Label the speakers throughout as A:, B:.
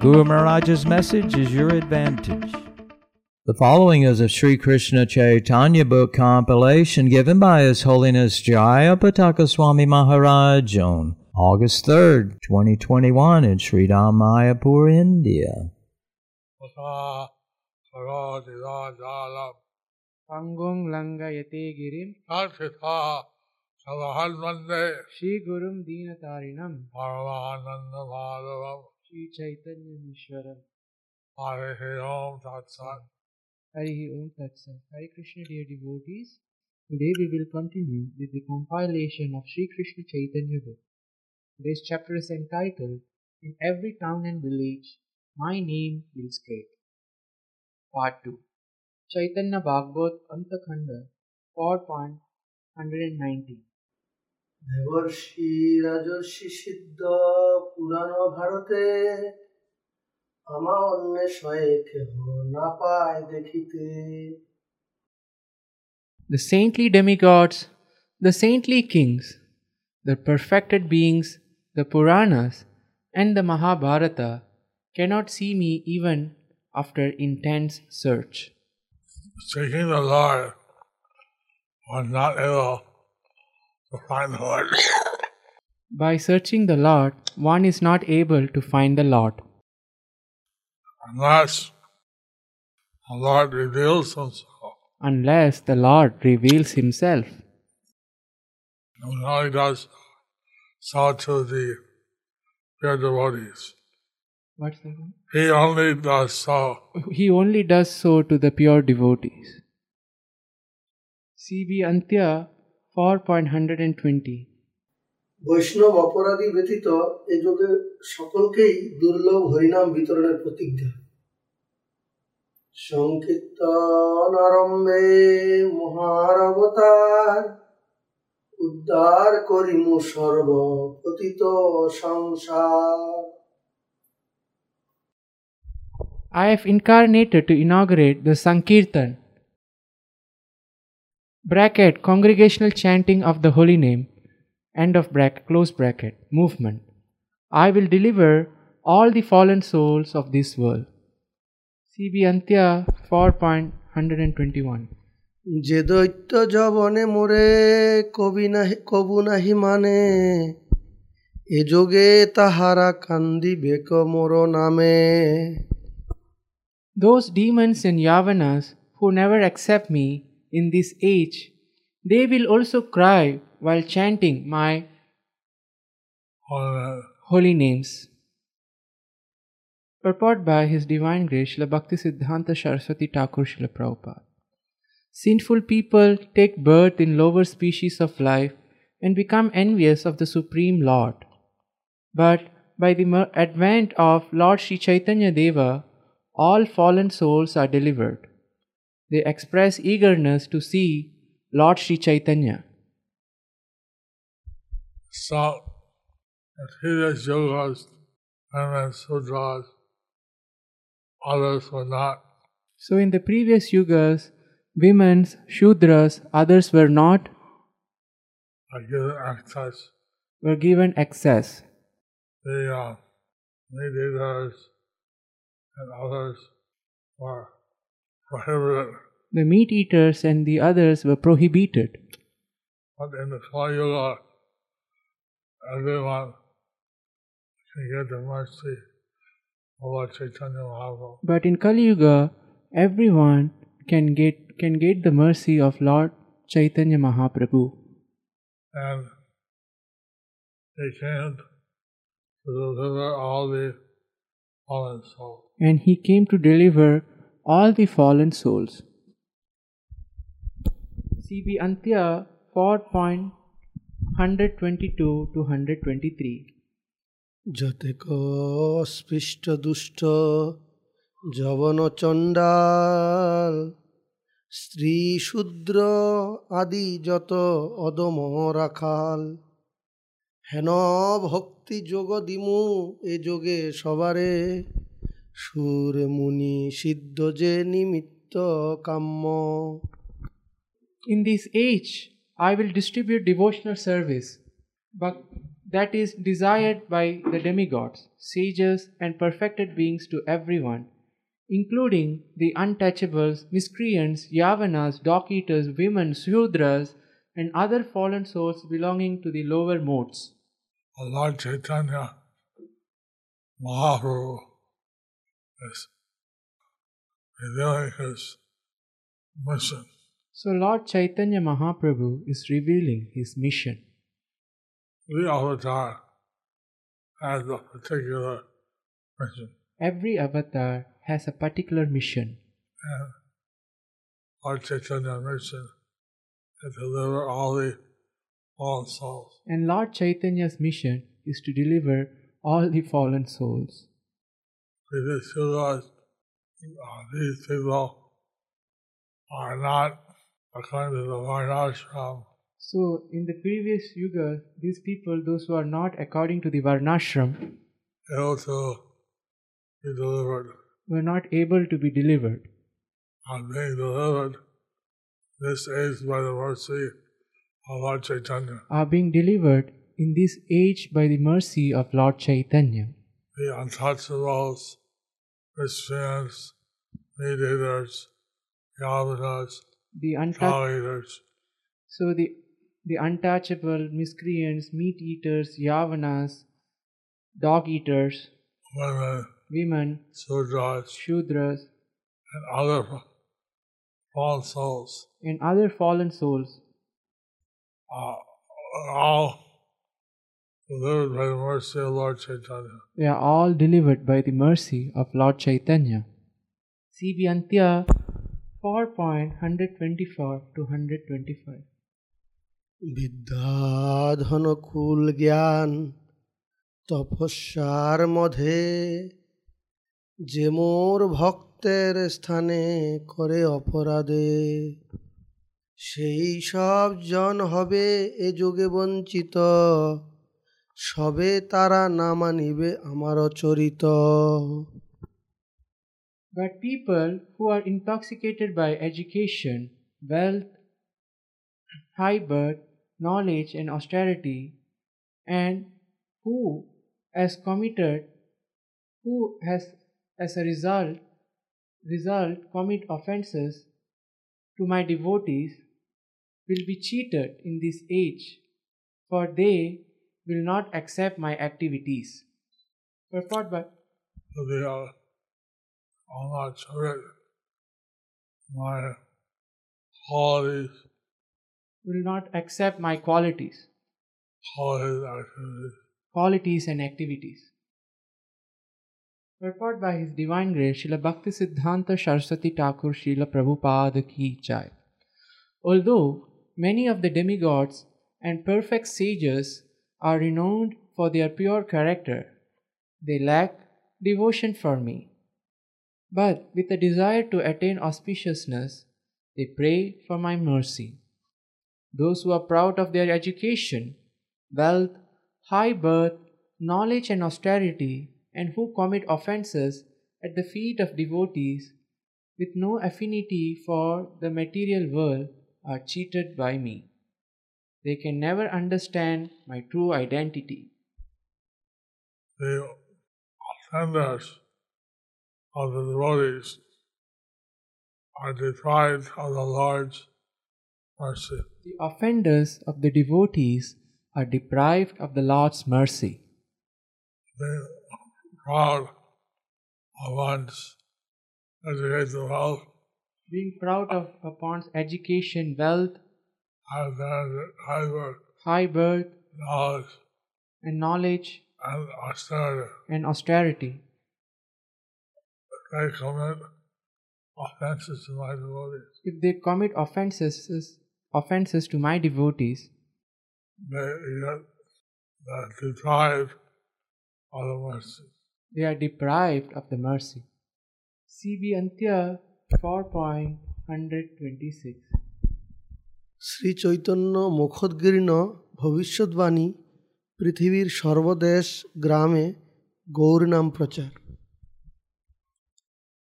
A: Guru Maharaj's message is your advantage. The following is a Sri Krishna Chaitanya book compilation given by His Holiness Jayapataka Swami Maharaj on August 3rd, 2021 in Sri Dham Mayapur, India.
B: மாதவம் Dinatarinam
C: परमानंद माधवम
B: Shri Chaitanya Mishwaram
C: हरे ओम तत्सत
B: Harihi Om Tatsat Hare Krishna dear devotees Today we will continue with the compilation of Shri Krishna Chaitanya book. Today's chapter is entitled In Every Town and Village My Name Will Spread. Part 2 Chaitanya Bhagavad Antakhanda 4.190
D: দেবর্ষি রাজর্ষি সিদ্ধ পুরাণ ভারতে আমা অন্বেষয়ে কেহ না পায় দেখিতে
B: The saintly demigods, the saintly kings, the perfected beings, the Puranas, and the Mahabharata cannot see me even after intense search.
C: seeking the Lord was not able
B: by searching the Lord, one is not able to find the Lord
C: unless the Lord reveals himself.
B: unless the Lord reveals himself.
C: And he only does so to the pure devotees.
B: What's that? one?
C: He only does so
B: He only does so to the pure devotees. CB Antya 4.120
D: বৈষ্ণব অপরাধী ব্যতীত এ যুগে সকলকেই দুর্লভ হরিনাম বিতরণের প্রতিজ্ঞা সংকীর্তন আরম্ভে মহারবতার উদ্ধার করিমু সর্ব পতিত সংসার
B: I have incarnated to inaugurate the Sankirtan. Bracket congregational chanting of the holy name, end of bracket, close bracket, movement. I will deliver all the fallen souls of this world. CB Antya 4.121
D: যে দৈত্য জবনে মোরে কবি নাহি কবু নাহি মানে এ যোগে তাহারা কান্দিবে মোর নামে
B: Those demons and Yavanas who never accept me in this age, they will also cry while chanting my
C: holy
B: holy names. Purport by His Divine Grace Srila Bhakti Siddhanta Saraswati Thakur Srila Prabhupada. Sinful people take birth in lower species of life and become envious of the Supreme Lord. But by the advent of Lord Sri Chaitanya Deva, all fallen souls are delivered. They express eagerness to see Lord Sri Chaitanya.
C: So, the previous yugas and Shudras, others were not.
B: So, in the previous yugas, women's, Shudras, others were not,
C: are given access.
B: were given access.
C: The uh, mediators and others were prohibited.
B: The meat eaters and the others were prohibited.
C: But in the Kali Yuga, everyone can get the mercy of Lord Chaitanya Mahaprabhu.
B: But in Kali Yuga, everyone can get, can get the mercy of Lord Chaitanya Mahaprabhu.
C: And he came to deliver all the fallen souls.
B: And he came to deliver all the fallen souls. CB Antya 4.122 to 123.
D: যতেক স্পৃষ্ট দুষ্ট যবন চণ্ডাল স্ত্রী শূদ্র আদি যত অদম রাখাল হেন ভক্তি যোগ দিমু এ যোগে সবারে সুর মুনি সিদ্ধ যে নিমিত্ত কাম্য
B: In this age, I will distribute devotional service, but that is desired by the demigods, sages, and perfected beings to everyone, including the untouchables, miscreants, yavanas, dog eaters, women, sudras, and other fallen souls belonging to the lower modes.
C: Lord Chaitanya Mahaprabhu is revealing his mission.
B: So, Lord Chaitanya Mahaprabhu is revealing his mission.
C: The avatar has a particular mission.
B: Every avatar has a particular mission.
C: And Lord Chaitanya's mission is to deliver all the fallen souls.
B: And Lord Chaitanya's mission is to deliver all the fallen souls.
C: Because uh, these people are not according to the Varnashram,
B: So, in the previous yuga, these people, those who are not according to the Varnashram,
C: able to be delivered.
B: were not able to be delivered.
C: are being delivered this age by the mercy of Lord Chaitanya.
B: Are being delivered in this age by the mercy of Lord Chaitanya.
C: The untouchables, Christians, mediators, Yavanas,
B: The untouched.
C: collators,
B: So the the untouchable, miscreants, meat eaters, yavanas, dog eaters,
C: women,
B: women,
C: Sudras,
B: shudras,
C: and other fallen souls
B: and other fallen souls
C: uh, all delivered by the mercy of Lord Chaitanya.
B: they are all delivered by the mercy of Lord Chaitanya. CB Antya 4.124 to 125.
D: বিদ্যাধন কুল জ্ঞান তপস্যার মধ্যে যে মোর ভক্তের স্থানে করে অপরাধে সেই সব জন হবে এ যুগে বঞ্চিত সবে তারা না মানিবে আমার চরিত
B: But people who are intoxicated by education, wealth, high birth, knowledge, and austerity, and who has committed, who has as a result, result commit offenses to my devotees, will be cheated in this age, for they will not accept my activities. Purport by
C: they are all not treated my qualities,
B: will not accept my qualities.
C: qualities, activities.
B: qualities and activities. Purport by His Divine Grace, Srila Bhakti Siddhanta Saraswati Thakur Srila Prabhupada Ki Jai. Although many of the demigods and perfect sages are renowned for their pure character, they lack devotion for me. But with a desire to attain auspiciousness, they pray for my mercy. Those who are proud of their education, wealth, high birth, knowledge, and austerity, and who commit offenses at the feet of devotees with no affinity for the material world are cheated by me. They can never understand my true identity.
C: The offenders of the devotees are deprived of the Lord's mercy.
B: The offenders of the devotees are deprived of the Lord's mercy.
C: Being proud of one's education, wealth,
B: Being proud of one's education, wealth,
C: high standard, high
B: birth,
C: knowledge,
B: and knowledge
C: and austerity.
B: and austerity.
C: If They commit offenses to my devotees.
B: If they commit offenses offenses to my devotees,
C: They get that deprived of the mercy.
B: they are deprived of the mercy. CB Antya 4.126
D: Shri Chaitanya মুখোদ্গীর্ণ ভবিষ্যৎবাণী পৃথিবীর সর্বদেশ গ্রামে গৌরনাম প্রচার।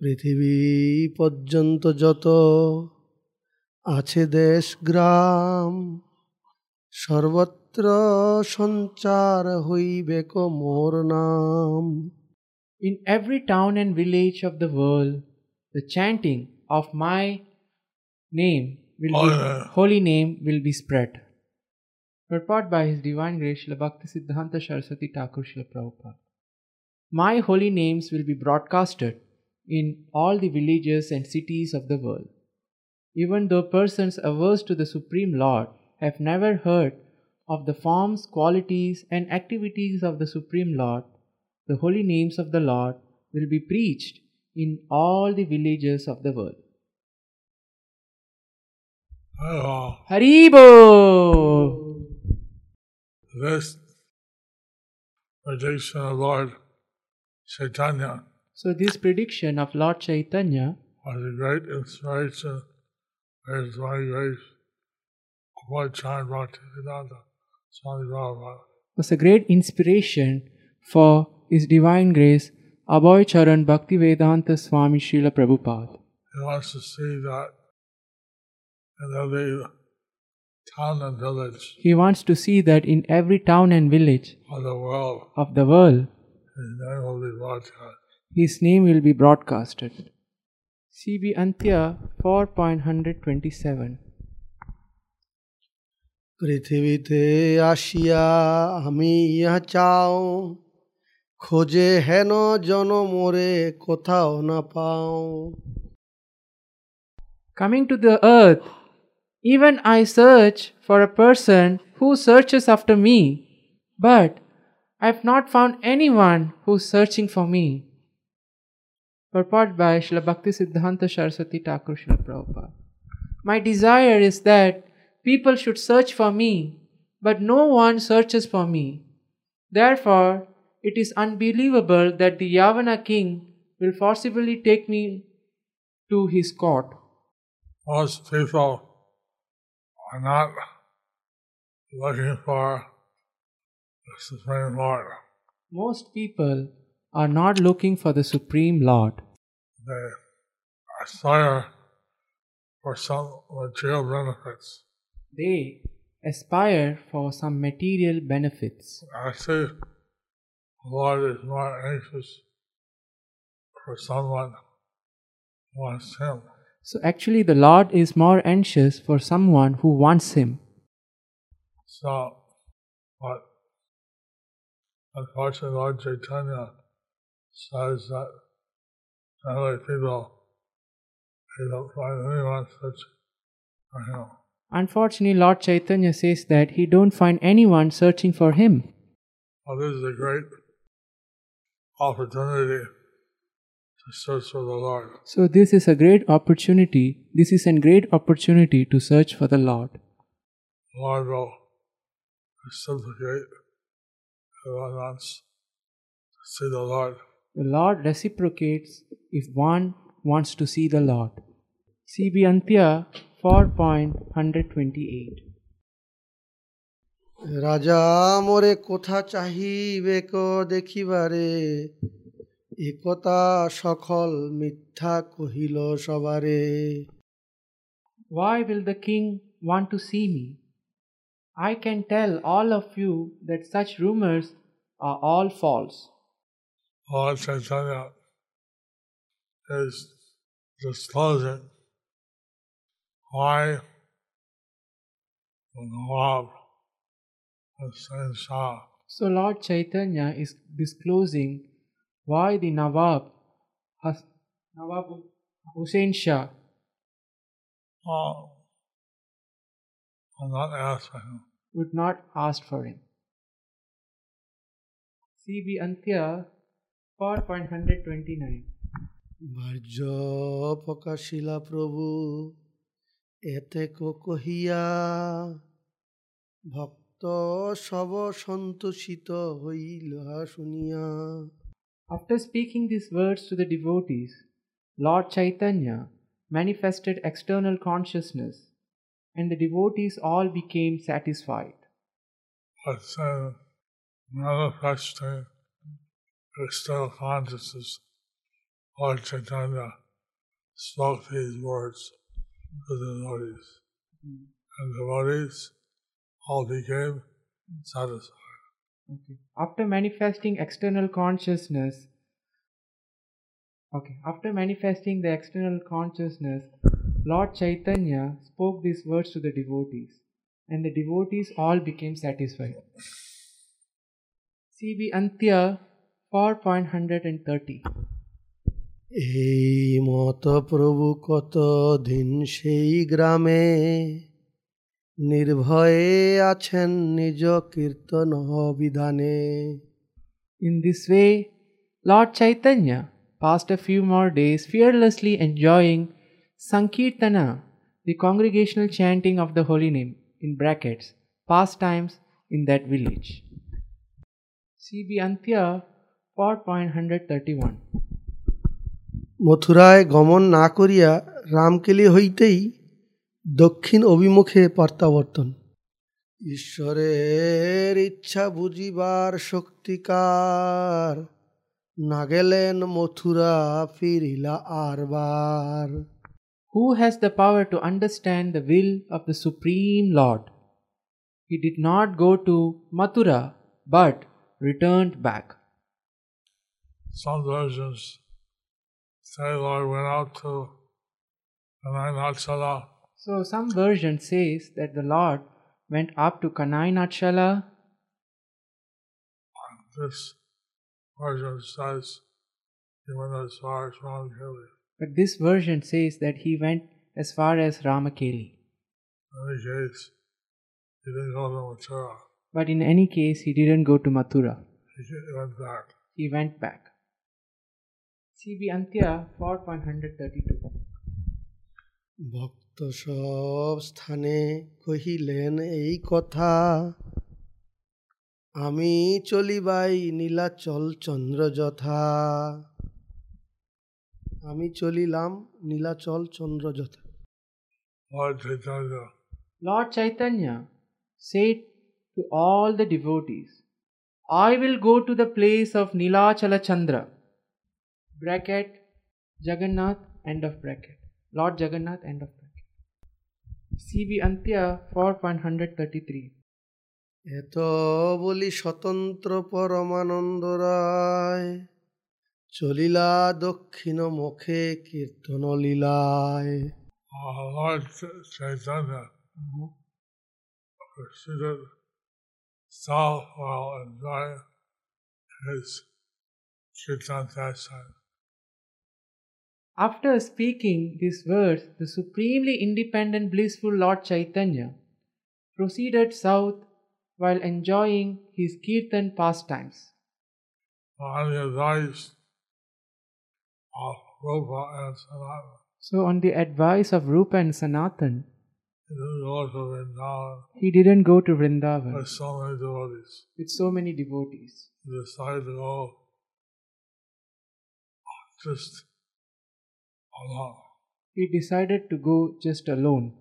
D: পৃথিবী পর্যন্ত যত আছে দেশ গ্রাম সর্বত্র সঞ্চার হইবে কো মোর নাম।
B: In every town and village of the world, the chanting of my name will
C: Holy
B: be,
C: name.
B: holy name will be spread. Purport by His Divine Grace Srila Bhakti Siddhanta Saraswati Thakur Srila Prabhupada. My holy names will be broadcasted in all the villages and cities of the world. Even though persons averse to the Supreme Lord have never heard of the forms, qualities, and activities of the Supreme Lord, the holy names of the Lord will be preached in all the villages of the world.
C: Oh,
B: Haribol!
C: this prediction of Lord Chaitanya
B: So, this prediction of Lord Chaitanya
C: was a great inspiration for his one grace Lord Chan Bhaktivedanta Swami Prabhupada.
B: was a great inspiration for His Divine Grace Abhay Charan Bhaktivedanta Swami Srila Prabhupada.
C: He wants to see that every town and village
B: He wants to see that in every town and village
C: of the world,
B: of the world,
C: his name will be broadcast.
B: His name will be broadcasted. CB Antya 4.127
D: পৃথিবীতে আসিয়া আমি ইহা চাও খোঁজে হেন জনমরে কোথাও না পাও
B: Coming to the earth, even I search for a person who searches after me, but I have not found anyone who is searching for me. Purport by Srila Bhakti Siddhanta Saraswati Thakur Srila Prabhupada. My desire is that people should search for me, but no one searches for me. Therefore, it is unbelievable that the Yavana king will forcibly take me to his court.
C: People are not looking for the Supreme Lord.
B: Most people are not looking for the Supreme Lord.
C: They aspire for some material benefits.
B: They aspire for some material benefits.
C: Actually, the Lord is more anxious for someone who wants Him.
B: So, actually, the Lord is more anxious for someone who wants Him.
C: So, but unfortunately, Lord Chaitanya says that generally people they don't find anyone such for him.
B: Unfortunately, Lord Chaitanya says that he don't find anyone searching for him.
C: Well, this is a great opportunity to search for the Lord.
B: So, this is a great opportunity. This is a great opportunity to search for the Lord.
C: The Lord will reciprocate whoever wants to see the Lord.
B: The Lord reciprocates if one wants to see the Lord. CB Antya 4.128
D: রাজা মোরে কোথা চাহিবে ক দেখিবারে একথা সকল মিথ্যা কহিল সবারে
B: Why will the king want to see me? I can tell all of you that such rumors are all false.
C: Lord Chaitanya is disclosing why the Nawab is saying Shah
B: So, Lord Chaitanya is disclosing why the Nawab, Has- Nawab Hussein Shah,
C: uh, will not ask for him.
B: would not ask for him. CB Antya 4.129
D: ভার্য প্রকাশিলা প্রভু এতে কহিয়া ভক্ত সব সন্তোষিত হইল শুনিয়া
B: After speaking these words to the devotees, Lord Chaitanya manifested external consciousness, and the devotees all became satisfied.
C: But then manifesting external consciousness, Lord Chaitanya spoke these words to the devotees. Hmm. And the devotees all became satisfied.
B: Okay. After manifesting external consciousness, okay, after manifesting the external consciousness, Lord Chaitanya spoke these words to the devotees, and the devotees all became satisfied. CB Antya 4.130
D: এই মত প্রভু কত দিন সেই গ্রামে নির্ভয়ে আছেন নিজ কীর্তন বিধানে
B: In this way, Lord Chaitanya passed a few more days fearlessly enjoying Sankirtana, the congregational chanting of the holy name, in brackets, pastimes in that village. CB Antya 4.131
D: মথুরায় গমন না করিয়া রামকেলি হইতেই দক্ষিণ অভিমুখে প্রত্যাবর্তন ঈশ্বরের ইচ্ছা বুঝিবার শক্তিকার না গেলেন মথুরা ফিরিলা আরবার
B: Who has the power to understand the will of the Supreme Lord? He did not go to Mathura but returned back.
C: Some versions say Lord went out to Ananachala
B: so some version says that the Lord went up to Kanainatshala.
C: This version says he went as far as Ramkeli.
B: But this version says that he went as far as Ramakeli.
C: In any case, he didn't go to Mathura.
B: But in any case, he didn't go to Mathura.
C: He went back.
B: He went back. CB Antya 4.132.
D: ভক্ত সব স্থানে কহিলেন এই কথা আমি চলিবাই নীলাচল চন্দ্র যথা আমি চলিলাম নীলাচল চন্দ্র যথা
C: Lord Chaitanya
B: Lord Chaitanya said to all the devotees, I will go to the place of Nilachala Chandra. Bracket Jagannath, end of bracket. Lord Jagannath, end of bracket. CB আন্তিয়া for one hundred thirty three
D: এত বলি স্বতন্ত্র পরমানন্দ রায় চলিলা দক্ষিণ মুখে কীর্তন লীলায়
C: South while enjoying.
B: After speaking these words, the supremely independent, blissful Lord Chaitanya proceeded south while enjoying his kirtan pastimes.
C: On the advice of Rupa and Sanatana,
B: So, on the advice of Rupa and Sanatan,
C: he didn't go to Vrindavan
B: didn't go to Vrindavan
C: with so many devotees.
B: with so many devotees.
C: He decided to go just
B: He decided to go just alone.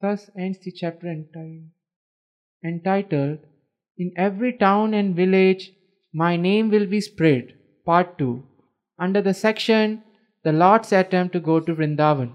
B: Thus ends the chapter enti- entitled In Every Town and Village My Name Will Be Spread, Part 2, under the section The Lord's Attempt to Go to Vrindavan.